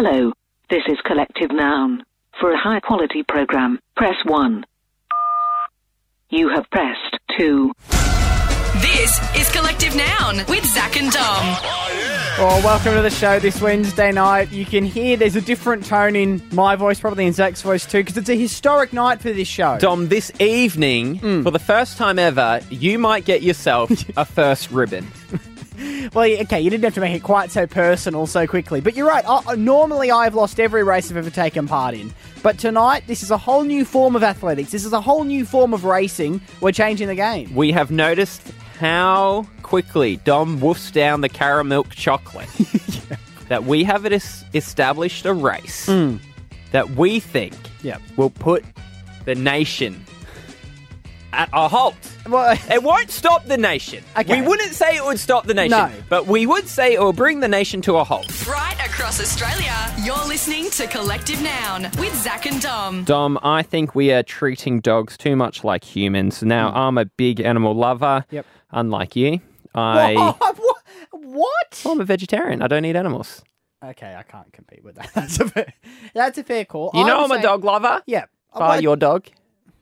Hello, this is Collective Noun. For a high quality program, press 1. You have pressed 2. This is Collective Noun with Zach and Dom. Well, welcome to the show this Wednesday night. You can hear there's a different tone in my voice, probably in Zach's voice too, because it's a historic night for this show. Dom, this evening, Hmm. for the first time ever, you might get yourself a first ribbon. Well, okay, you didn't have to make it quite so personal so quickly, but you're right. I, normally, I've lost every race I've ever taken part in, but tonight, this is a whole new form of athletics. This is a whole new form of racing. We're changing the game. We have noticed how quickly Dom woofs down the caramel chocolate. That we have es- established a race mm. that we think Yep. will put the nation at a halt. Well, It won't stop the nation. Okay. We wouldn't say it would stop the nation, No. but we would say it will bring the nation to a halt. Right across Australia, you're listening to Collective Noun with Zach and Dom. Dom, I think we are treating dogs too much like humans. Now, hmm. I'm a big animal lover. Yep. Unlike you, I, what? what? I'm a vegetarian. I don't eat animals. Okay, I can't compete with that. That's a fair, that's a fair call. You know I'm I'm a saying- dog lover. Yeah. By Well, your dog.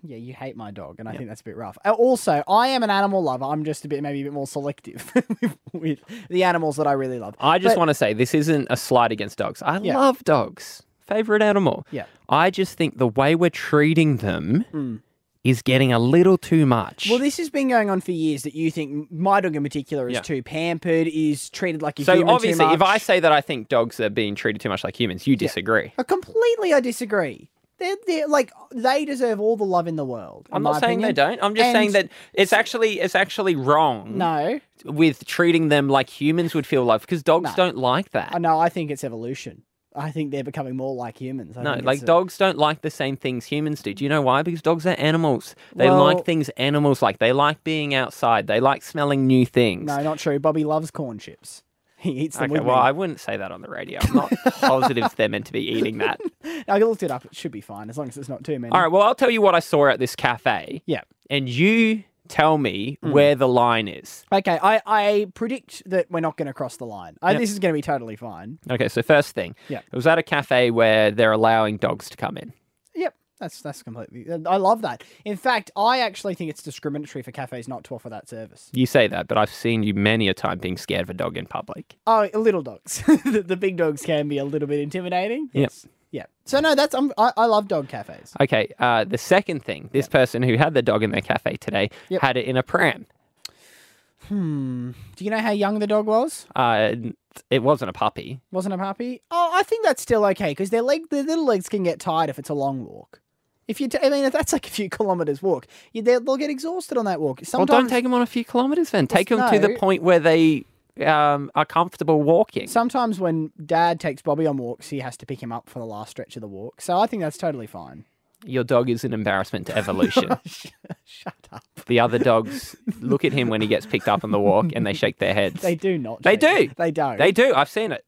Yeah, you hate my dog, and I think that's a bit rough. Uh, Also, I am an animal lover. I'm just a bit, maybe a bit more selective with, with the animals that I really love. I just But- want to say this isn't a slight against dogs. I Yeah. love dogs. Favorite animal. Yeah. I just think the way we're treating them is getting a little too much. Well, this has been going on for years. That you think my dog in particular is Yeah. too pampered, is treated like a so human So obviously, if I say that I think dogs are being treated too much like humans, you disagree. Uh, completely, I disagree. They're, they're like they deserve all the love in the world. in I'm not saying opinion. they don't. I'm just saying that it's actually it's actually wrong. No, with treating them like humans would feel love because dogs No. don't like that. No. I think it's evolution. I think they're becoming more like humans. I No, like a- dogs don't like the same things humans do. Do you know why? Because dogs are animals. They Well- like things animals like. They like being outside. They like smelling new things. No, not true. Bobby loves corn chips. He eats them okay, well, me. I wouldn't say that on the radio. I'm not positive they're meant to be eating that. I looked it up. It should be fine as long as it's not too many. All right, well, I'll tell you what I saw at this cafe, Yeah. and you tell me Hmm. where the line is. Okay. I, I predict that we're not going to cross the line. I, Yep. This is going to be totally fine. Okay, so first thing, Yeah. it was at a cafe where they're allowing dogs to come in. Yep. That's that's completely. I love that. In fact, I actually think it's discriminatory for cafes not to offer that service. You say that, but I've seen you many a time being scared of a dog in public. Oh, little dogs. the, the big dogs can be a little bit intimidating. Yep. Yeah. So no, that's I, I love dog cafes. Okay, uh, the second thing, this person who had the dog in their cafe today Yep. had it in a pram. Hmm. Do you know how young the dog was? Uh, it wasn't a puppy. Wasn't a puppy? Oh, I think that's still okay because their leg, their little legs can get tired if it's a long walk. If you, t- I mean, if that's like a few kilometers walk, you, they'll, they'll get exhausted on that walk. Well, Sometimes, don't take them on a few kilometres then. Take them to the point where they um, are comfortable walking. Sometimes when Dad takes Bobby on walks, he has to pick him up for the last stretch of the walk. So I think that's totally fine. Your dog is an embarrassment to evolution. Shut up. the other dogs look at him when he gets picked up on the walk and they shake their heads. They do not. They do. They don't. They do. I've seen it.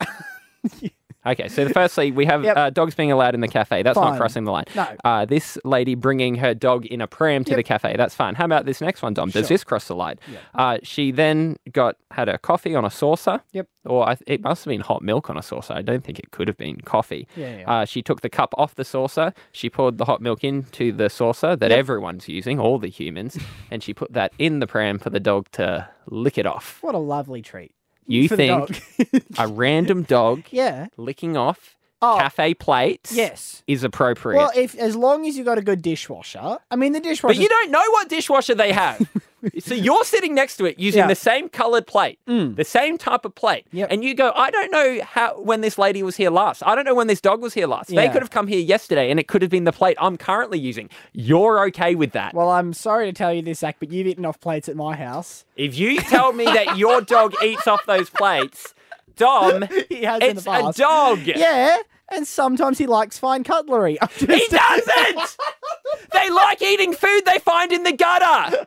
Okay, so firstly, we have Yep. uh, dogs being allowed in the cafe. That's not crossing the line. No. Uh, this lady bringing her dog in a pram to Yep. the cafe. That's fine. How about this next one, Dom? Does Sure. this cross the line? Uh, she then got had her coffee on a saucer. Yep. Or I, it must have been hot milk on a saucer. I don't think it could have been coffee. Yeah, yeah. Uh, she took the cup off the saucer. She poured the hot milk into the saucer that everyone's using, all the humans, and she put that in the pram for the dog to lick it off. What a lovely treat. You think a random dog yeah. licking off Oh. cafe plates Yes. is appropriate. Well, if as long as you've got a good dishwasher, I mean the dishwasher. but you don't know what dishwasher they have. so you're sitting next to it using Yeah. Mm. the same coloured plate, the same type of plate, Yep. and you go, I don't know how when this lady was here last. I don't know when this dog was here last. They could have come here yesterday, and it could have been the plate I'm currently using. You're okay with that? Well, I'm sorry to tell you this, Zach, but you've eaten off plates at my house. if you tell me that your dog eats off those plates, Dom, He has in it's a dog. Yeah, and sometimes he likes fine cutlery. He doesn't! they like eating food they find in the gutter.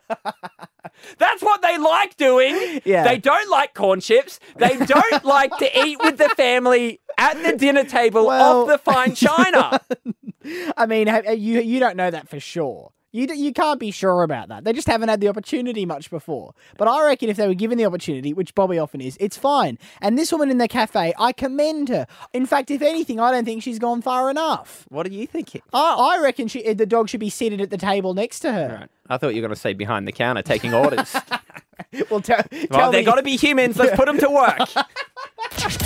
That's what they like doing. Yeah. They don't like corn chips. They don't like to eat with the family at the dinner table Well- of the fine china. I mean, you you don't know that for sure. You, d- you can't be sure about that. They just haven't had the opportunity much before. But I reckon if they were given the opportunity, which Bobby often is, it's fine. And this woman in the cafe, I commend her. In fact, if anything, I don't think she's gone far enough. What are you thinking? I, I reckon she, the dog should be seated at the table next to her. Right. I thought you were going to say behind the counter taking orders. Well, tell, well, tell they've got to be humans. Let's put them to work.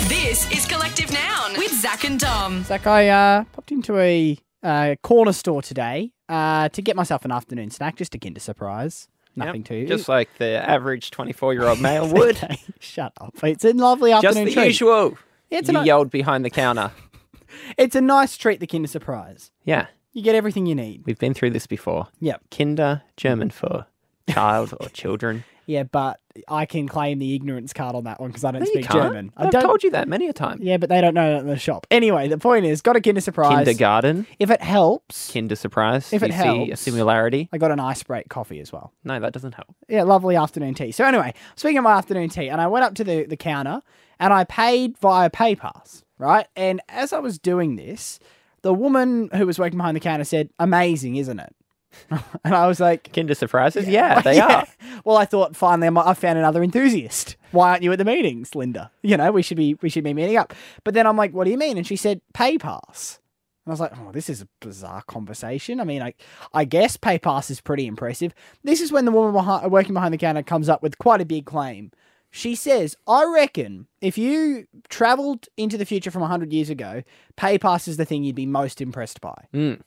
This is Collective Noun with Zach and Dom. Zach, I uh, popped into a uh, corner store today uh, to get myself an afternoon snack, just a Kinder Surprise. Nothing Yep. too. Just like the average 24 year old male would. Okay, shut up. It's a lovely afternoon Just the treat. usual. It's, you a, yelled behind the counter. it's a nice treat, the Kinder Surprise. Yeah, You get everything you need. we've been through this before. Yep. Kinder, German for child or children. Yeah, but I can claim the ignorance card on that one because I don't No, you speak can't. German. I I've don't. told you that many a time. Yeah, but they don't know that in the shop. Anyway, the point is, got a Kinder Surprise. Kindergarten, If it helps, Kinder Surprise. If it you see a helps. similarity? I got an ice break coffee as well. No, that doesn't help. Yeah, lovely afternoon tea. So anyway, speaking of my afternoon tea, and I went up to the, the counter and I paid via PayPass, right? And as I was doing this, the woman who was working behind the counter said, "Amazing, isn't it?" and I was like, Kinder Surprises? Yeah, they Yeah. are. Well, I thought finally I found another enthusiast. Why aren't you at the meetings, Linda? You know, we should be we should be meeting up. But then I'm like, what do you mean? And she said PayPass. And I was like, oh, this is a bizarre conversation. I mean, I, I guess PayPass is pretty impressive. This is when the woman behind, working behind the counter comes up with quite a big claim. She says, I reckon if you traveled into the future from 100 years ago, PayPass is the thing you'd be most impressed by. Mm.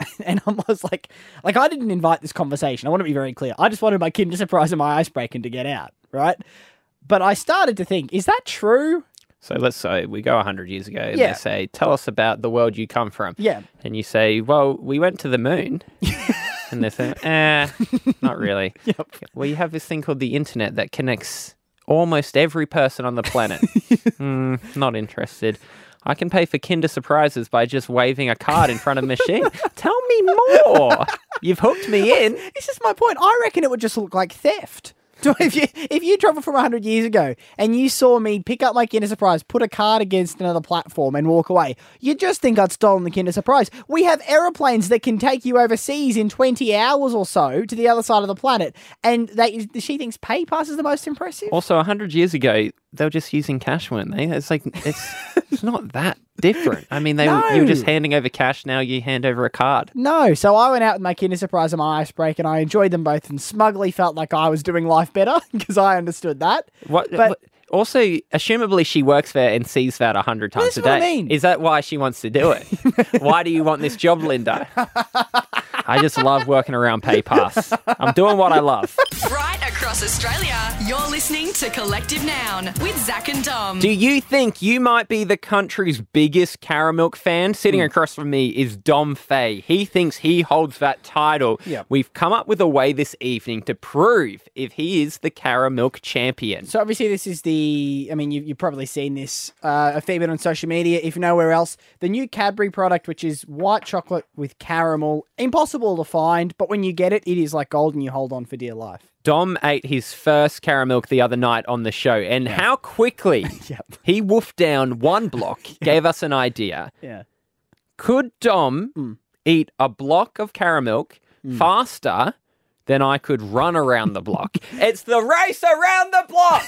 And I was like, like I didn't invite this conversation. I want to be very clear. I just wanted my Kinder Surprise and my icebreaker to get out, right? But I started to think, is that true? So let's say we go 100 years ago and Yeah. they say, Tell us about the world you come from. Yeah. And you say, Well, we went to the moon. and they say, Eh, not really. Yep. Well, you have this thing called the internet that connects almost every person on the planet. Hmm, not interested. I can pay for Kinder Surprises by just waving a card in front of a machine. Tell me more. You've hooked me in. This is my point. I reckon it would just look like theft. If you if you traveled from 100 years ago and you saw me pick up my Kinder Surprise, put a card against another platform and walk away, you'd just think I'd stolen the Kinder Surprise. We have aeroplanes that can take you overseas in 20 hours or so to the other side of the planet, and she thinks PayPass is the most impressive. Also, 100 years ago, they were just using cash, weren't they? It's like, it's, it's not that different. I mean, they were, you were just handing over cash. Now you hand over a card. No, so I went out with my Kinder Surprise and my Ice Break, and I enjoyed them both, and smugly felt like I was doing life better because I understood that. What? But- what- also, assumably, she works there and sees that a hundred times That's a what I day. mean. Is that why she wants to do it? why do you want this job, Linda? I just love working around PayPass. I'm doing what I love. Right across Australia, you're listening to Collective Noun with Zach and Dom. Do you think you might be the country's biggest Caramilk fan? Sitting across from me is Dom Fay. He thinks he holds that title. Yep. We've come up with a way this evening to prove if he is the Caramilk champion. So obviously, this is the. I mean, you, you've probably seen this uh, a fair bit on social media, if nowhere else. The new Cadbury product, which is white chocolate with caramel, impossible to find, but when you get it, it is like gold, and you hold on for dear life. Dom ate his first Caramilk the other night on the show, and how quickly Yep. he woofed down one block gave us an idea. Yeah. Could Dom Mm. eat a block of Caramilk faster than I could run around the block? it's the race around the block!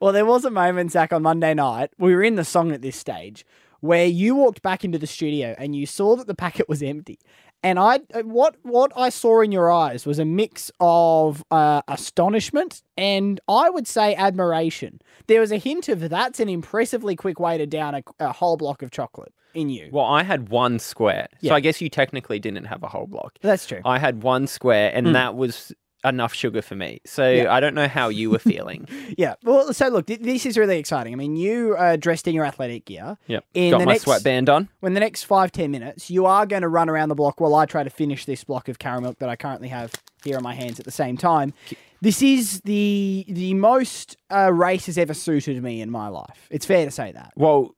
Well, there was a moment, Zach, on Monday night. We were in the song at this stage where you walked back into the studio and you saw that the packet was empty. And I, uh, what what I saw in your eyes was a mix of uh, astonishment and I would say admiration. There was a hint of that's an impressively quick way to down a, a whole block of chocolate in you. Well, I had one square. Yeah. So I guess you technically didn't have a whole block. That's true. I had one square, and that was enough sugar for me. So. Yeah. I don't know how you were feeling. Yeah. Well, so look, th- this is really exciting. I mean, you uh, dressed in your athletic gear. yep. In Got the my next- sweatband on. when the next five ten minutes you are going to run around the block while I try to finish this block of caramel that I currently have here in my hands at the same time. This is the the most uh, race has ever suited me in my life. It's fair to say that. Well,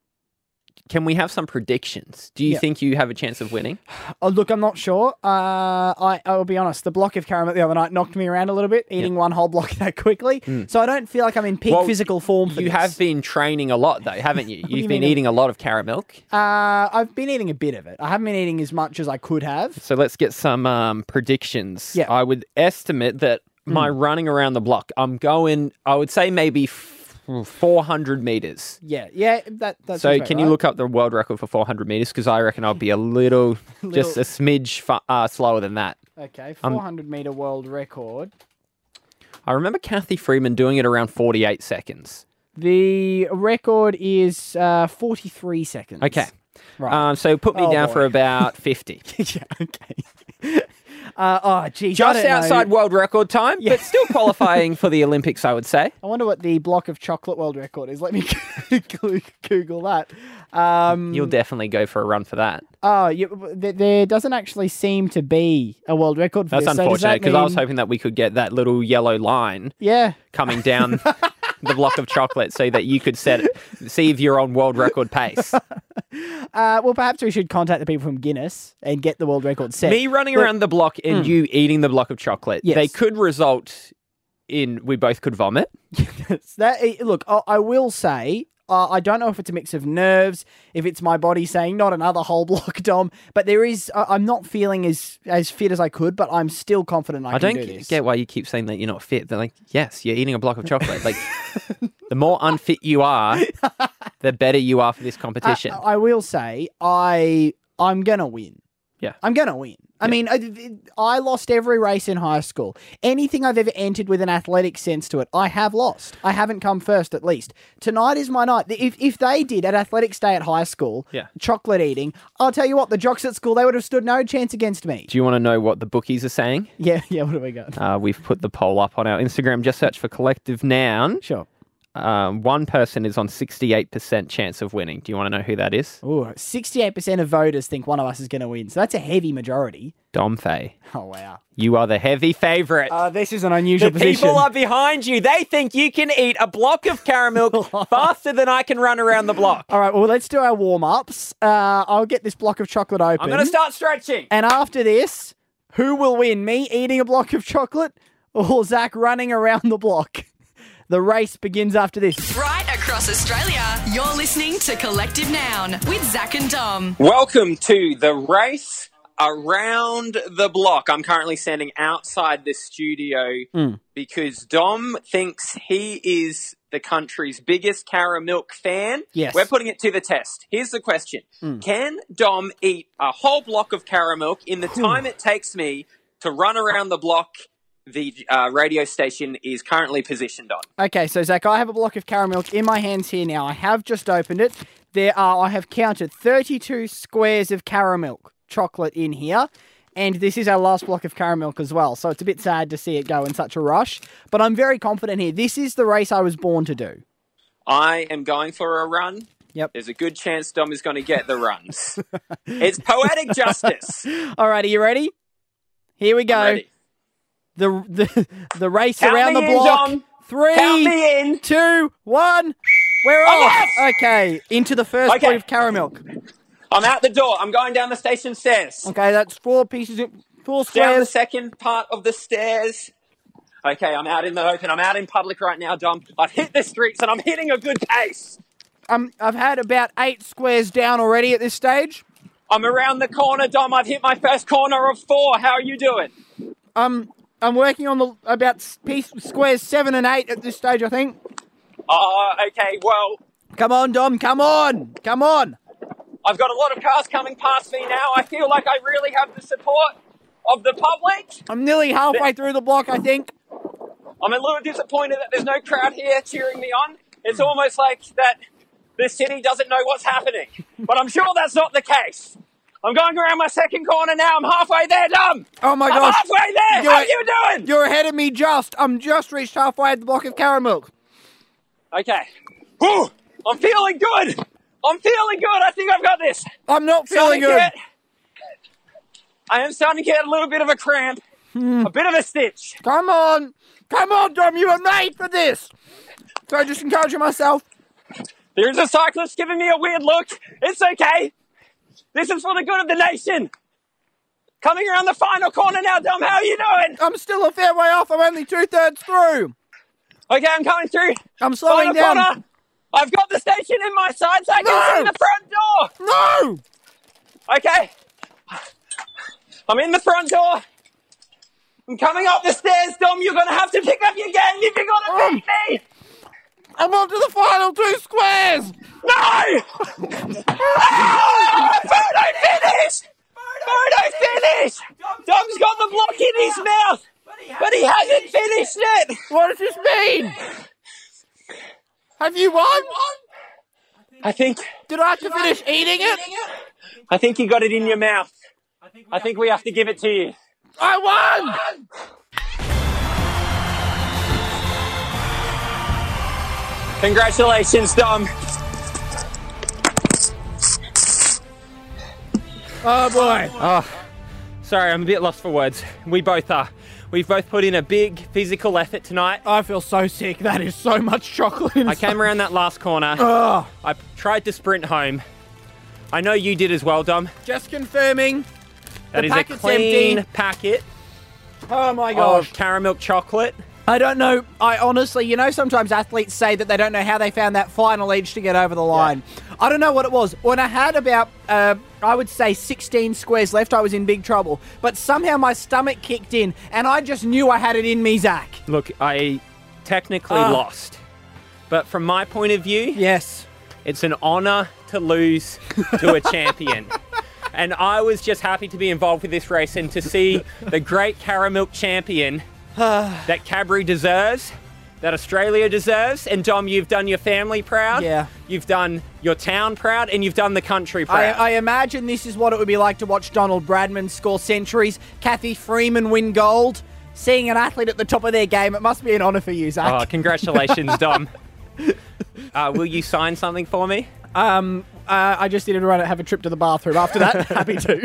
can we have some predictions? Do you Yeah. think you have a chance of winning? Oh, look, I'm not sure. Uh, I, I will be honest. The block of caramel the other night knocked me around a little bit, eating one whole block that quickly. So I don't feel like I'm in peak Mm. Well, physical form for You this. have been training a lot, though, haven't you? you You've been mean? eating a lot of Caramilk. Uh, I've been eating a bit of it. I haven't been eating as much as I could have. So let's get some um, predictions. Yeah. I would estimate that my running around the block, I'm going, I would say maybe 400 meters. Yeah, yeah. That. That's So can you look up the world record for 400 meters? Because I reckon I'll be a little, just a smidge fu- uh, slower than that. Okay, Um, 400 meter world record. I remember Cathy Freeman doing it around 48 seconds. The record is uh, 43 seconds. Okay. Right. Um, so put me Oh, down boy. for about 50. yeah. Okay. Uh, oh, Just don't know. outside world record time, but still qualifying for the Olympics, I would say. I wonder what the block of chocolate world record is. Let me Google that. Um, You'll definitely go for a run for that. oh, you, there, doesn't actually seem to be a world record for That's this. so unfortunate that because I was hoping that we could get that little yellow line Yeah. coming down the block of chocolate so that you could set see if you're on world record pace. Uh, well, perhaps we should contact the people from Guinness and get the world record set. Me running Look- around the block and you eating the block of chocolate, Yes. they could result in we both could vomit. Yes, that eh, look, I, I will say. Uh, I don't know if it's a mix of nerves, if it's my body saying not another whole block, Dom. But there is, uh, I'm not feeling as as fit as I could, but I'm still confident I, I can don't do this. get why you keep saying that you're not fit. They're like, yes, you're eating a block of chocolate. Like, the more unfit you are, the better you are for this competition. I, I will say I I'm gonna win. Yeah. I'm gonna win. I mean, I, I lost every race in high school. Anything I've ever entered with an athletic sense to it, I have lost. I haven't come first, at least. Tonight is my night. If, if they did at athletics day at high school, Yeah. chocolate eating, I'll tell you what, the jocks at school, they would have stood no chance against me. Do you want to know what the bookies are saying? Yeah, yeah, what have we got? Uh, we've put the poll up on our Instagram. Just search for collective noun. Sure. Um, one person is on 68% chance of winning. Do you want to know who that is? Ooh, 68% of voters think one of us is going to win. So that's a heavy majority. Dom Fay. Oh, wow. You are the heavy favourite. Uh, this is an unusual the position. people are behind you. They think you can eat a block of caramel faster than I can run around the block. All right, well, let's do our warm ups. Uh, I'll get this block of chocolate open. I'm going to start stretching. And after this, who will win? Me eating a block of chocolate or Zach running around the block? The race begins after this. Right across Australia, you're listening to Collective Noun with Zach and Dom. Welcome to the race around the block. I'm currently standing outside the studio Hmm. because Dom thinks he is the country's biggest Caramilk fan. Yes. We're putting it to the test. Here's the question. Can Dom eat a whole block of Caramilk in the time it takes me to run around the block the uh, radio station is currently positioned on? Okay, so Zach, I have a block of caramel in my hands here now. I have just opened it. There are, I have counted 32 squares of caramel chocolate in here. And this is our last block of caramel as well. So it's a bit sad to see it go in such a rush. But I'm very confident here. This is the race I was born to do. I am going for a run. Yep. There's a good chance Dom is going to get the runs. it's poetic justice. All right, are you ready? Here we go. The, the the race Count around the in, block. Dom. Three, Count me in. two, one. We're I'm off. off. Okay, into the first Okay. point of caramel. I'm out the door. I'm going down the station stairs. Okay, that's four pieces, of, four Down the second part of the stairs. Okay, I'm out in the open. I'm out in public right now, Dom. I've hit the streets and I'm hitting a good pace. Um, I've had about eight squares down already at this stage. I'm around the corner, Dom. I've hit my first corner of four. How are you doing? Um, I'm working on the about piece squares seven and eight at this stage. I think. Oh, okay. Well, Come on, Dom. Come on. Come on. I've got a lot of cars coming past me now. I feel like I really have the support of the public. I'm nearly halfway through the block. I think. I'm a little disappointed that there's no crowd here cheering me on. It's almost like that the city doesn't know what's happening. But I'm sure that's not the case. I'm going around my second corner now. I'm halfway there, Dom. Oh my I'm halfway there. You're- How you doing? You're ahead of me. Just. I'm just reached halfway at the block of caramel. Okay. Whew. I'm feeling good. I'm feeling good. I think I've got this. I'm not feeling good. get- I am starting to get a little bit of a cramp, Hmm. a bit of a stitch. Come on. Come on, Dom. You were made for this. So I just encouraging myself. There's a cyclist giving me a weird look. It's okay. This is for the good of the nation. Coming around the final corner now, Dom. How are you doing? I'm still a fair way off. I'm only two thirds through. Okay, I'm coming through. I'm slowing Final down. corner. I've got the station in my sights. I can No. see the front door. No! Okay. I'm in the front door. I'm coming up the stairs, Dom. You're gonna have to pick up your game if you're gonna oh. beat me. I'm on to the final two squares! No! Ah! Photo finish! Photo finish! Dom's got the block in his mouth, but he hasn't finished it. What does this mean? Have you won? I think, Did I have to finish eating it? I think you got it in your mouth. I think we have to give it to you. I won! Congratulations, Dom. Oh boy. Oh, sorry, I'm a bit lost for words. We both are. We've both put in a big physical effort tonight. I feel so sick. That is so much chocolate I came around that last corner. Oh, I tried to sprint home. I know you did as well, Dom. just confirming. That The is a packet's clean empty. packet Oh my gosh. of caramel chocolate. I don't know. I honestly, you know, sometimes athletes say that they don't know how they found that final edge to get over the line. I don't know what it was. When I had about, uh, I would say, 16 squares left, I was in big trouble. But somehow my stomach kicked in, and I just knew I had it in me, Zach. Look, I technically Ah. lost. But from my point of view, Yes. it's an honor to lose to a champion. And I was just happy to be involved with this race and to see the great Caramilk champion that Cadbury deserves, that Australia deserves. And Dom, you've done your family proud. Yeah. You've done your town proud, and you've done the country I, proud. I imagine this is what it would be like to watch Donald Bradman score centuries, Cathy Freeman win gold. Seeing an athlete at the top of their game, it must be an honour for you, Zach. oh, congratulations, Dom. Uh, will you sign something for me? Um, uh, I just needed to run have a trip to the bathroom. After that, happy to.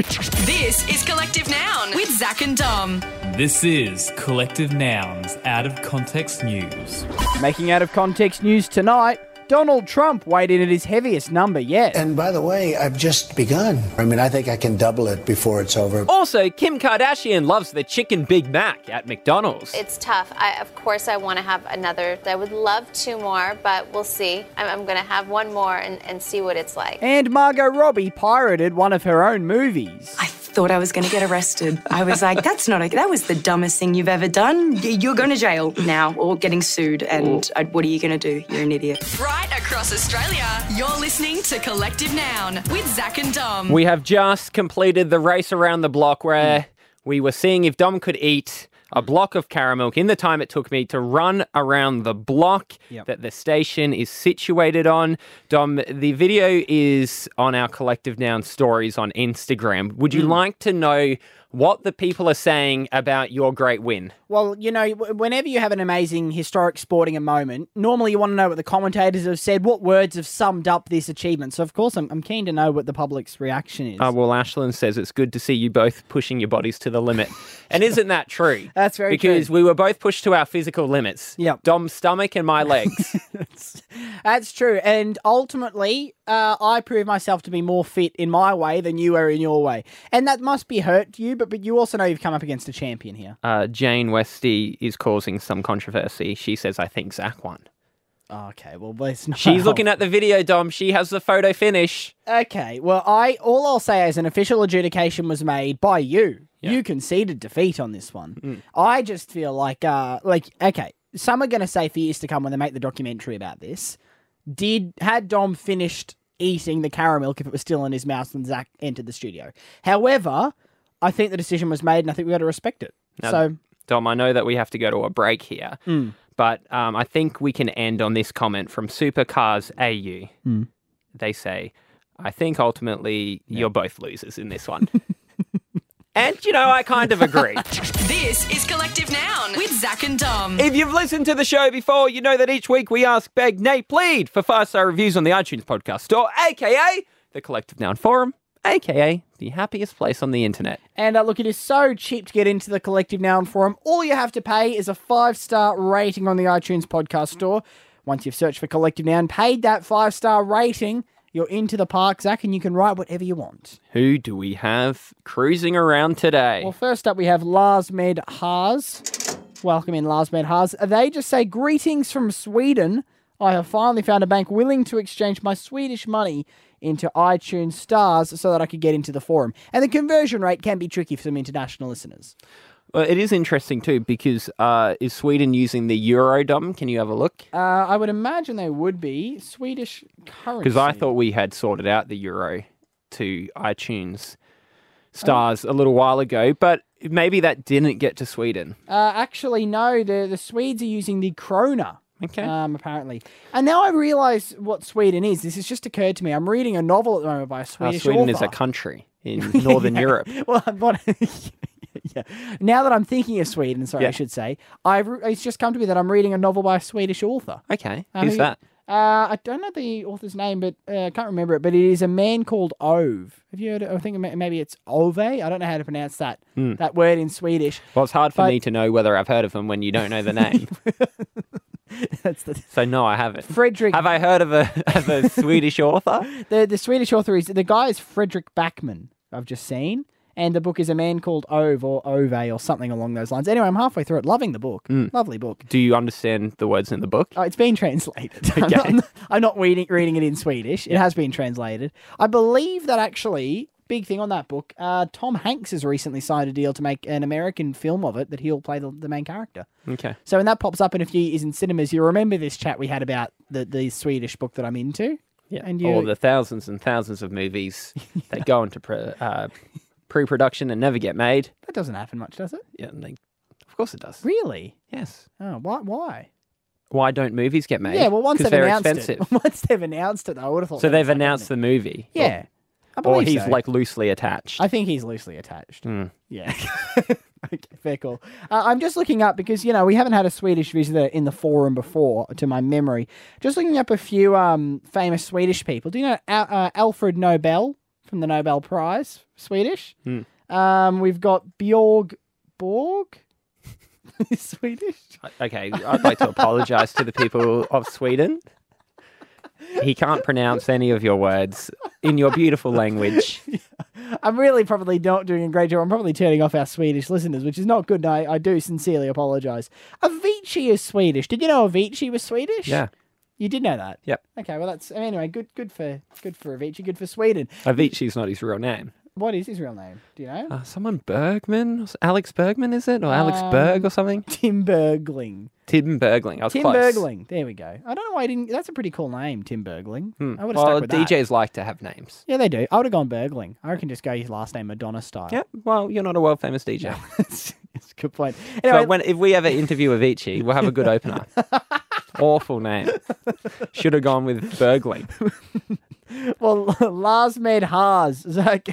This is Collective Noun with Zach and Dom. This is Collective Nouns Out of Context News. Making out of context news tonight. Donald Trump weighed in at his heaviest number yet. And by the way, I've just begun. I mean, I think I can double it before it's over. Also, Kim Kardashian loves the chicken Big Mac at McDonald's. It's tough. I, of course, I want to have another. I would love two more, but we'll see. I'm, I'm going to have one more and, and see what it's like. and Margot Robbie pirated one of her own movies. I thought I was going to get arrested. I was like, that's not okay. That was the dumbest thing you've ever done. You're going to jail now or getting sued. And uh, what are you going to do? You're an idiot. Right across Australia, you're listening to Collective Noun with Zach and Dom. We have just completed the race around the block where we were seeing if Dom could eat a mm. block of caramel in the time it took me to run around the block Yep. that the station is situated on. Dom, the video is on our Collective Noun stories on Instagram. Would you mm. like to know what the people are saying about your great win? Well, you know, whenever you have an amazing historic sporting moment, normally you want to know what the commentators have said, what words have summed up this achievement. So, of course, I'm, I'm keen to know what the public's reaction is. Uh, well, Ashlyn says it's good to see you both pushing your bodies to the limit. and isn't that true? That's very true. Because we were both pushed to our physical limits. Yep. Dom's stomach and my legs. That's true. And ultimately, uh, I prove myself to be more fit in my way than you were in your way. And that must be hurt to you, but, but you also know you've come up against a champion here. uh, Jane Westy is causing some controversy. She says, I think Zach won. Okay, well, let's not. She's looking at the video, Dom. She has the photo finish. Okay, well, I all I'll say is an official adjudication was made by you. You conceded defeat on this one. I just feel like, uh, like okay, some are going to say for years to come when they make the documentary about this. Did had Dom finished eating the caramel if it was still in his mouth when Zach entered the studio? However, I think the decision was made, and I think we got to respect it. Now, so Dom, I know that we have to go to a break here, but um, I think we can end on this comment from Supercars AU. They say, I think ultimately you're both losers in this one. and, you know, I kind of agree. This is Collective Noun with Zach and Dom. If you've listened to the show before, you know that each week we ask, beg, nay, plead for five star reviews on the iTunes podcast store, aka the Collective Noun Forum, aka the happiest place on the internet. And uh, look, it is so cheap to get into the Collective Noun Forum. All you have to pay is a five star rating on the iTunes podcast store. Once you've searched for Collective Noun, paid that five star rating, you're into the park, Zach, and you can write whatever you want. Who do we have cruising around today? Well, first up, we have Lars Med Haas. Welcome in, Lars Med Haas. They just say, Greetings from Sweden. I have finally found a bank willing to exchange my Swedish money into iTunes stars so that I could get into the forum. And the conversion rate can be tricky for some international listeners. Well, it is interesting too because uh, is Sweden using the Eurodom? Can you have a look? Uh, I would imagine they would be Swedish currency. Because I thought we had sorted out the Euro to iTunes stars a little while ago, but maybe that didn't get to Sweden. Uh, actually, no. The the Swedes are using the krona. Okay. Um, apparently, and now I realise what Sweden is. This has just occurred to me. I'm reading a novel at the moment by a Uh, Swedish Sweden is a country in Northern Europe. Well, I'm not. yeah. Now that I'm thinking of Sweden, sorry, I should say, I've re- it's just come to me that I'm reading a novel by a Swedish author. Okay, Uh, who's who- that? Uh, I don't know the author's name, but uh, I can't remember it. But it is a man called Ove. Have you heard? It? I think maybe it's Ove. I don't know how to pronounce that Hmm. that word in Swedish. Well, it's hard for But- me to know whether I've heard of them when you don't know the name. That's the so no, I haven't. Frederick. Have I heard of a, of a Swedish author? The the Swedish author is the guy is Frederick Backman. I've just seen, and the book is a man called Ove or Ove or something along those lines. Anyway, I'm halfway through it. Loving the book. Hmm. Lovely book. Do you understand the words in the book? Oh, it's been translated. I'm, not, I'm not- I'm not reading, reading it in Swedish. It has been translated. I believe that actually, big thing on that book, uh, Tom Hanks has recently signed a deal to make an American film of it that he'll play the, the main character. Okay. So when that pops up in a few years in cinemas, you remember this chat we had about the, the Swedish book that I'm into? Yeah. And you, Or the thousands and thousands of movies that go into pre, uh, pre-production and never get made. that doesn't happen much, does it? Yeah, they, of course it does. Really? Yes. Oh, why? Why? Why don't movies get made? Yeah, well, once they've they're announced expensive. it, once they've announced it, I would have thought. So they've announced the movie. Yeah, I Or believe he's so. like loosely attached. I think he's loosely attached. Hmm. Yeah. okay, fair call. Uh, I'm just looking up because you know we haven't had a Swedish visitor in the forum before, to my memory. Just looking up a few um, famous Swedish people. Do you know Al- uh, Alfred Nobel from the Nobel Prize? Swedish. Hmm. Um, we've got Bjorg Borg. Swedish. Okay, I'd like to apologise to the people of Sweden. He can't pronounce any of your words in your beautiful language. I'm really probably not doing a great job. I'm probably turning off our Swedish listeners, which is not good. And I, I do sincerely apologise. Avicii is Swedish. Did you know Avicii was Swedish? Yeah. You did know that. Yep. Okay. Well, that's anyway. Good. Good for good for Avicii. Good for Sweden. Avicii's not his real name. What is his real name? Do you know? Uh, someone Bergman? Alex Bergman, is it? Or Alex Um, Berg or something? Tim Bergling. Tim Bergling. I was Tim close. Bergling. There we go. I don't know why I didn't. That's a pretty cool name, Tim Bergling. Hmm. I would have Well, stuck with that. DJs like to have names. Yeah, they do. I would have gone Bergling. I reckon just go his last name Madonna style. Yeah, well, you're not a world famous DJ. It's a good point. Anyway, So when if we ever interview Avicii, we'll have a good opener. Awful name. Should have gone with Bergling. Well, Lars Med Haas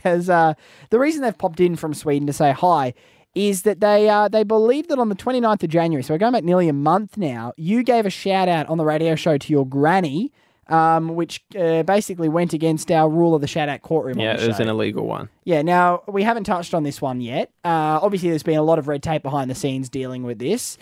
has uh, the reason they've popped in from Sweden to say hi is that they uh, they believe that on the 29th of January, so we're going back nearly a month now, you gave a shout out on the radio show to your granny, um, which uh, basically went against our rule of the shout out courtroom. Yeah, on the it was an illegal one. Yeah, now we haven't touched on this one yet. Uh, obviously, there's been a lot of red tape behind the scenes dealing with this.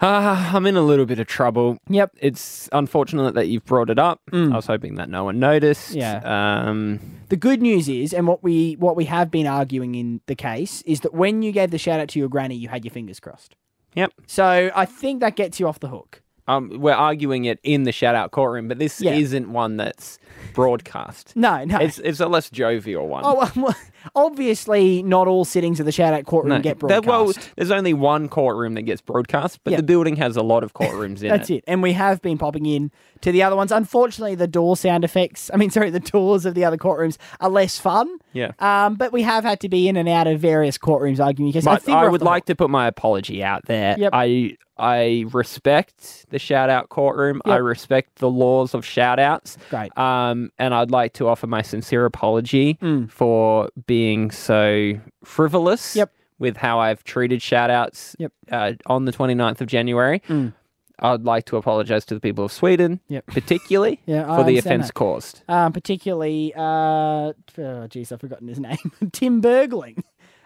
Uh, I'm in a little bit of trouble. Yep. It's unfortunate that you've brought it up. I was hoping that no one noticed. Yeah. Um, The good news is, and what we what we have been arguing in the case is that when you gave the shout out to your granny, you had your fingers crossed. yep. So I think that gets you off the hook. Um, we're arguing it in the shout out courtroom, but this Yeah. isn't one that's broadcast. No, no. It's it's a less jovial one. oh, well, obviously, not all sittings of the shout out courtroom No, get there- broadcast. well, there's only one courtroom that gets broadcast, but Yeah. the building has a lot of courtrooms in it. That's it. it. And we have been popping in to the other ones. Unfortunately, the door sound effects, I mean, sorry, the doors of the other courtrooms are less fun. Yeah. Um, but we have had to be in and out of various courtrooms arguing because I think I, would like to put my apology out there. Yep. I I respect the shout out courtroom. I respect the laws of shout outs. Great. Um, and I'd like to offer my sincere apology for being so frivolous Mm. Yep. with how I've treated shout outs Yep. uh, on the 29th of January. Mm. I'd like to apologize to the people of Sweden, Yep. particularly Yeah, for the offense that. caused. Um, particularly, uh, oh, geez, I've forgotten his name. Tim Bergling,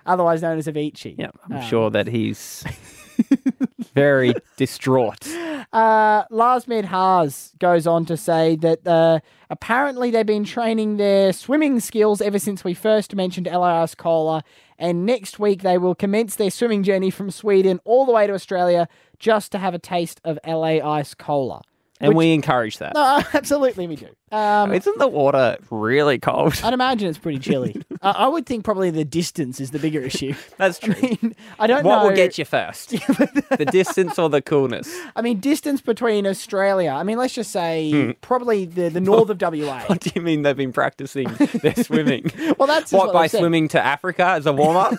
otherwise known as Avicii. Yeah, I'm Um, sure that he's very distraught. Uh, Lars Med Haas goes on to say that uh, apparently they've been training their swimming skills ever since we first mentioned LA Ice Cola, and next week they will commence their swimming journey from Sweden all the way to Australia just to have a taste of LA Ice Cola. And Which- we encourage that. No, absolutely we do. Um, Isn't the water really cold? I'd imagine it's pretty chilly. uh, I would think probably the distance is the bigger issue. That's true. I mean, I don't what know. What will get you first? the distance or the coolness? I mean, distance between Australia. I mean, let's just say Hmm. probably the, the north of WA. What do you mean they've been practicing their swimming? Well, that's what, what by swimming to Africa as a warm up?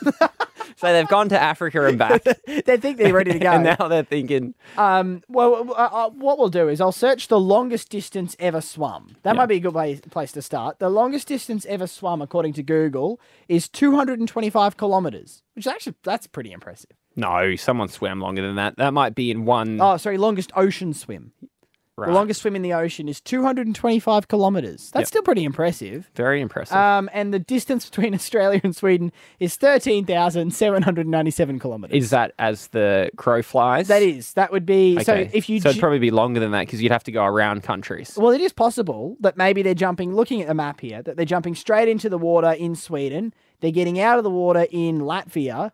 So they've gone to Africa and back. they think they're ready to go. and now they're thinking, Um, well, uh, uh, what we'll do is I'll search the longest distance ever swum. That might be a good way, place to start. The longest distance ever swum, according to Google, is 225 kilometers, which is actually that's pretty impressive. no, someone swam longer than that. That might be in one. Oh, sorry, longest ocean swim. Right. The longest swim in the ocean is 225 kilometers. That's Yep. still pretty impressive. Very impressive. Um, and the distance between Australia and Sweden is 13,797 kilometers. is that as the crow flies? that is that would be so if you so it'd probably be longer than that because you'd have to go around countries. Well, it is possible that maybe they're jumping, looking at the map here, that they're jumping straight into the water in Sweden. They're getting out of the water in Latvia,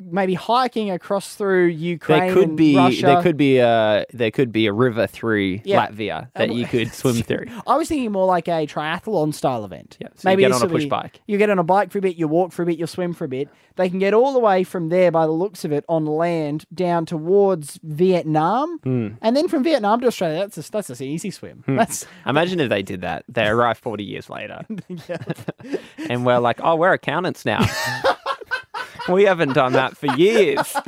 maybe hiking across through Ukraine. There could be Russia. there could be a there could be a river through Yeah. Latvia that Um, you could swim through. I was thinking more like a triathlon style event. Yeah, so you get on a push be- bike. You get on a bike for a bit, you walk for a bit, you swim for a bit. They can get all the way from there, by the looks of it, on land down towards Vietnam, Hmm. and then from Vietnam to Australia. That's a, that's an easy swim. That's Imagine if they did that. They arrive forty years later, and we're like, "Oh, we're accountants now." We haven't done that for years.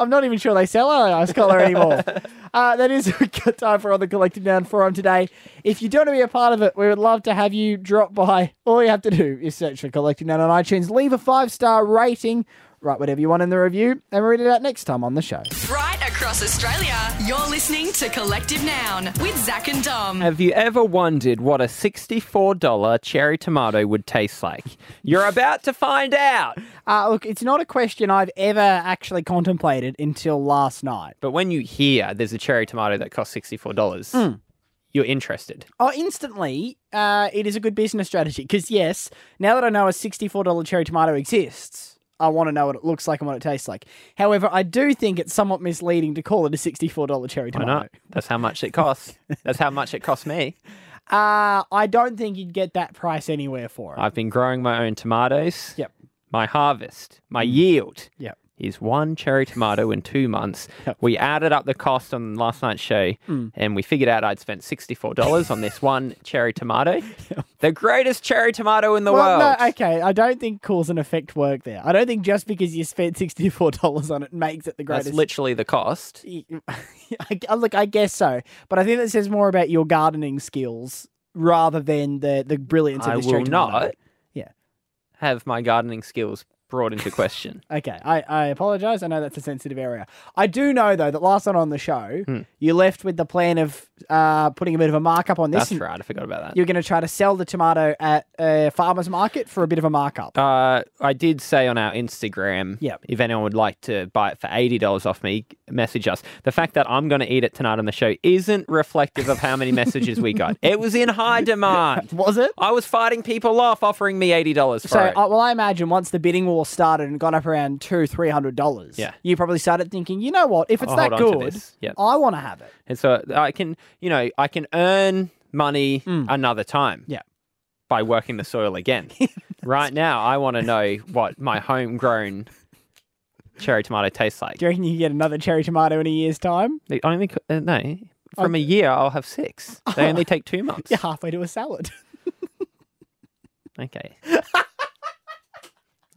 I'm not even sure they sell our Ice Cola anymore. uh, that is a good time for on the Collective Noun Forum today. If you don't want to be a part of it, we would love to have you drop by. All you have to do is search for Collective Noun on iTunes, leave a five star rating, write whatever you want in the review, and we'll read it out next time on the show. Right across Australia, you're listening to Collective Noun with Zach and Dom. Have you ever wondered what a sixty-four dollar cherry tomato would taste like? You're about to find out. Uh, look, it's not a question I've ever actually contemplated until last night. But when you hear there's a cherry tomato that costs sixty-four dollars, Hmm. you're interested. Oh, instantly, uh, it is a good business strategy because yes, now that I know a sixty-four dollar cherry tomato exists, I want to know what it looks like and what it tastes like. However, I do think it's somewhat misleading to call it a sixty-four dollar cherry Why tomato. That's how much it costs. That's how much it cost me. Uh, I don't think you'd get that price anywhere for it. I've been growing my own tomatoes. Yep. My harvest, my yield Yep. Is one cherry tomato in two months. Yep. We added up the cost on last night's show hmm. and we figured out I'd spent $64 on this one cherry tomato. The greatest cherry tomato in the well, world. no, okay. I don't think cause and effect work there. I don't think just because you spent sixty-four dollars on it makes it the greatest. That's literally the cost. I, look, I guess so, but I think that says more about your gardening skills rather than the the brilliance of I this cherry will not Yeah. have my gardening skills brought into question. Okay, I, I apologize. I know that's a sensitive area. I do know though that last night on the show, Hmm. you left with the plan of uh, putting a bit of a markup on this. That's right. I forgot about that. You're going to try to sell the tomato at a farmer's market for a bit of a markup. Uh, I did say on our Instagram, Yep. if anyone would like to buy it for eighty dollars off me, message us. The fact that I'm going to eat it tonight on the show isn't reflective of how many messages we got. It was in high demand. Was it? I was fighting people off, offering me eighty dollars So, it. uh, well, I imagine once the bidding war started and got up around two, three hundred dollars, Yeah. you probably started thinking, you know what? If it's I'll that hold on to good, this. Yep. I want to have it. and so I can, you know, I can earn money another time. Yeah. By working the soil again. right now, I want to know what my homegrown cherry tomato tastes like. Do you reckon you can get another cherry tomato in a year's time? They only c- uh, no. From a year, I'll have six. They only take two months. You're halfway to a salad. Okay.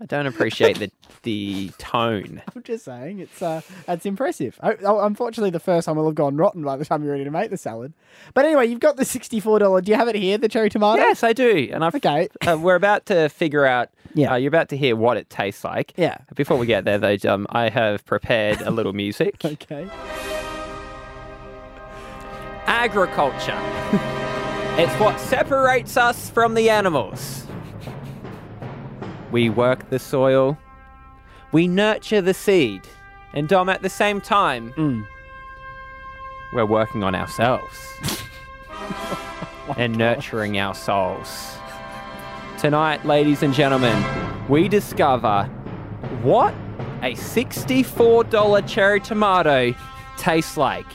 I don't appreciate the the tone. I'm just saying, it's uh, that's impressive. I, oh, unfortunately, the first time will have gone rotten by the time you're ready to make the salad. But anyway, you've got the sixty-four dollar. Do you have it here, the cherry tomato? Yes, I do, and I've Okay. Uh, we're about to figure out. Yeah. Uh, you're about to hear what it tastes like. Yeah. Before we get there, though, um, I have prepared a little music. Okay. Agriculture. it's what separates us from the animals. We work the soil, we nurture the seed, And Dom, at the same time, Mm. we're working on ourselves and nurturing our souls. Tonight, ladies and gentlemen, we discover what a $64 cherry tomato tastes like.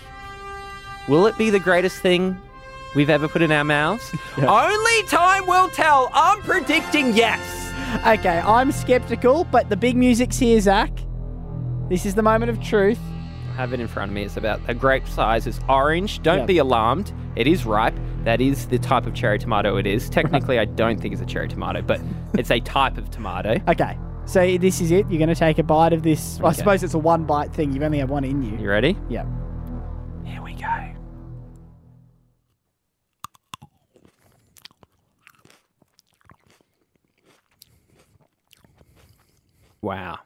Will it be the greatest thing we've ever put in our mouths? Only time will tell. I'm predicting yes. Okay, I'm skeptical, but the big music's here, Zach. This is the moment of truth. I have it in front of me. It's about a grape size. It's orange. Don't be alarmed. It is ripe. That is the type of cherry tomato it is. Technically, I don't think it's a cherry tomato, but it's a type of tomato. Okay, so this is it. You're going to take a bite of this. I Okay. suppose it's a one bite thing. You've only had one in you. You ready? Yeah. Wow.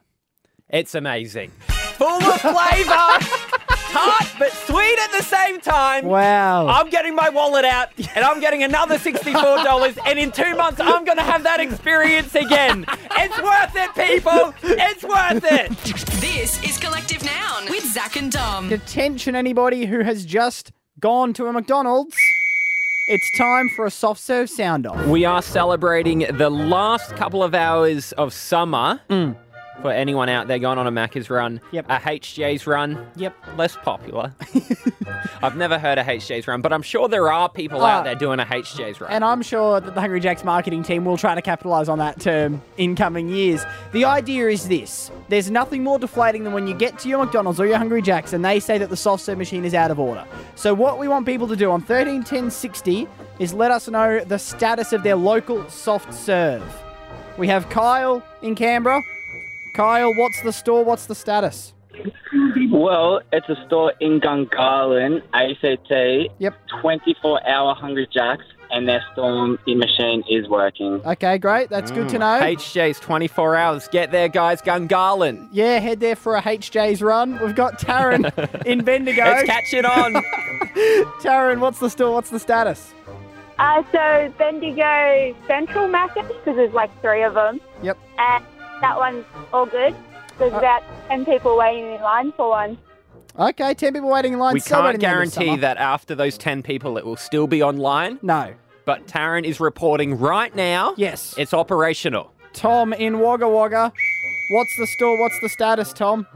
It's amazing. Full of flavour, tart but sweet at the same time. Wow. I'm getting my wallet out and I'm getting another $64 and in two months I'm going to have that experience again. It's worth it, people. It's worth it. This is Collective Noun with Zach and Dom. Attention, anybody who has just gone to a McDonald's. It's time for a soft serve sound off. We are celebrating the last couple of hours of summer. Mm. For anyone out there going on a Macca's run, Yep. a HJ's run, Yep. less popular. I've never heard a HJ's run, but I'm sure there are people Ah. out there doing a HJ's run. And I'm sure that the Hungry Jacks marketing team will try to capitalise on that term in coming years. The idea is this there's nothing more deflating than when you get to your McDonald's or your Hungry Jacks and they say that the soft serve machine is out of order. So, what we want people to do on 131060 is let us know the status of their local soft serve. We have Kyle in Canberra. Kyle, what's the store? What's the status? Well, it's a store in Gungahlin, ACT. Yep. 24 hour Hungry Jacks, and their storm machine is working. Okay, great. That's good to know. HJ's 24 hours. Get there, guys. Gungahlin. Yeah, head there for a HJ's run. We've got Taryn in Bendigo. Let's catch it on. Taryn, what's the store? What's the status? Uh, so Bendigo Central Market, because there's like three of them, Yep. and that one's all good. There's Uh, about 10 people waiting in line for one. Okay, 10 people waiting in line. we celebrating can't the guarantee that after those 10 people it will still be online. No. But Taryn is reporting right now. Yes. It's operational. Tom in Wagga Wagga. What's the store? What's the status, Tom?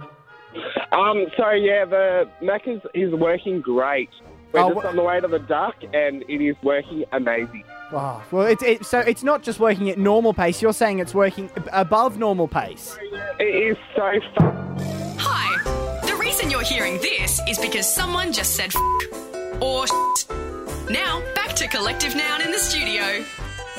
Um, so yeah, the Macca's is working great. We're Oh, just on the way to the duck, and it is working amazing. Oh, well, it's it, so it's not just working at normal pace. You're saying it's working above normal pace. It is so fun. Hi. The reason you're hearing this is because someone just said f- or shit. Now, back to Collective Noun in the studio.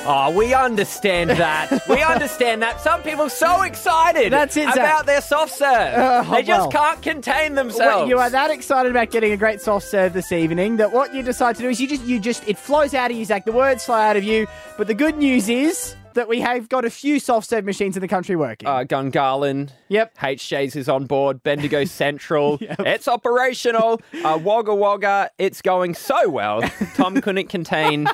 Oh, we understand that. we understand that. Some people so excited That's it, Zach. about their soft serve. Uh, they just well. can't contain themselves. Well, you are that excited about getting a great soft serve this evening that what you decide to do is you just you just it flows out of you, Zach. The words fly out of you. But the good news is that we have got a few soft serve machines in the country working. uh, Gungahlin. Yep. HJ's is on board. Bendigo Central. It's operational. Uh, Wagga Wagga. It's going so well. Tom couldn't contain.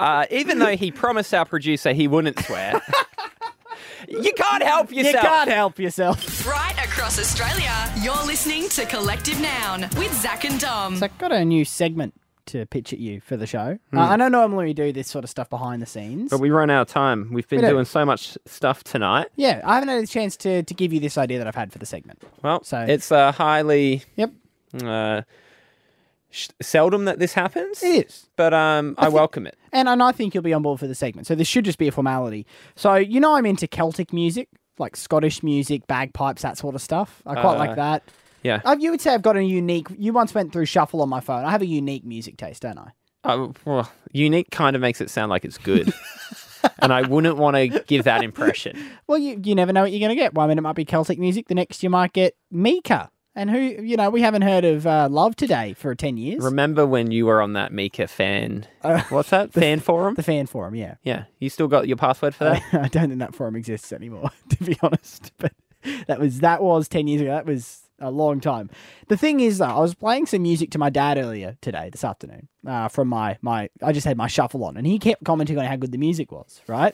Uh, even though he promised our producer he wouldn't swear. you can't help yourself. you can't help yourself. Right across Australia, you're listening to Collective Noun with Zach and Dom. So I've got a new segment to pitch at you for the show. Hmm. Uh, I know normally we do this sort of stuff behind the scenes. But we run out of time. We've been We doing so much stuff tonight. yeah, I haven't had a chance to, to give you this idea that I've had for the segment. Well, So- it's a highly. Yep. Uh, sh- seldom that this happens. It is. But um, I, welcome it. And, and I think you'll be on board for the segment. So this should just be a formality. So, you know, I'm into Celtic music, like Scottish music, bagpipes, that sort of stuff. I quite Uh, like that. Yeah. Uh, you would say I've got a unique. You once went through shuffle on my phone. I have a unique music taste, don't I? Uh, well, unique kind of makes it sound like it's good. and I wouldn't want to give that impression. Well, you, you never know what you're going to get. One minute it might be Celtic music, the next you might get Mika. And who, you know, we haven't heard of uh, Love Today for 10 years. Remember when you were on that Mika fan? Uh, What's that? fan forum? The fan forum, yeah. Yeah. You still got your password for that? I don't think that forum exists anymore, to be honest. But that was that was ten years ago. That was a long time. The thing is, though, I was playing some music to my dad earlier today, this afternoon, uh, from my my. I just had my shuffle on, and he kept commenting on how good the music was, right?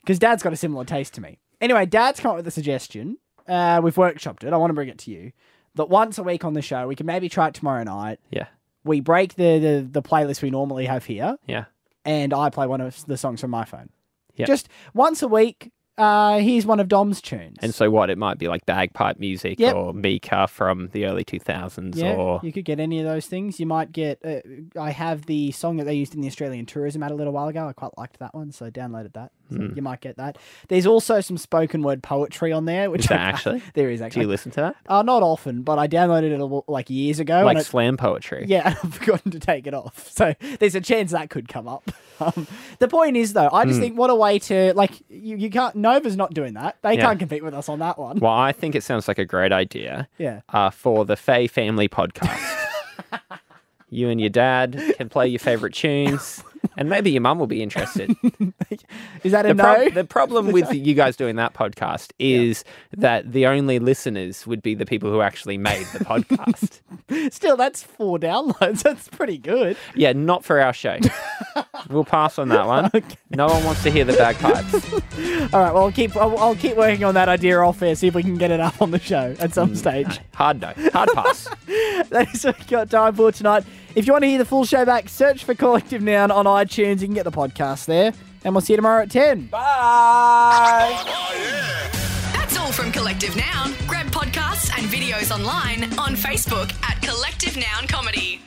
Because Dad's got a similar taste to me. Anyway, Dad's come up with a suggestion uh, we've workshopped it. I want to bring it to you. That once a week on the show, we can maybe try it tomorrow night. Yeah. We break the, the, the playlist we normally have here, Yeah. and I play one of the songs from my phone. Yeah. Just once a week, uh, here's one of Dom's tunes. And so what? It might be like bagpipe music Yep. or Mika from the early 2000s Yeah, or you could get any of those things. You might get. Uh, I have the song that they used in the Australian Tourism ad a little while ago. I quite liked that one, so I downloaded that. So Hmm. you might get that. There's also some spoken word poetry on there, which Is there actually? there is Do actually. you listen to that? Uh, not often, but I downloaded it a like years ago. like and it- slam poetry. yeah, I've forgotten to take it off. So there's a chance that could come up. Um, the point is, though, I just Hmm. think what a way to like you, you can't. Nova's not doing that. They Yeah. can't compete with us on that one. Well, I think it sounds like a great idea. Yeah. Uh, for the Faye Family podcast. you and your dad can play your favorite tunes, and maybe your mum will be interested. Is that a the, no? prob- the problem with you guys doing that podcast is that the only listeners would be the people who actually made the podcast. Still, that's four downloads. That's pretty good. yeah, not for our show. we'll pass on that one. No one wants to hear the bagpipes. All right. Well, I'll keep. I'll, I'll keep working on that idea off air. See if we can get it up on the show at Mm, some stage. Hard no. Hard pass. that is what we got time for tonight. If you want to hear the full show back, search for Collective Noun on iTunes. You can get the podcast there, and we'll see you tomorrow at ten. Bye. Oh, That's all from Collective Noun. Grab podcasts and videos online on Facebook at Collective Noun Comedy.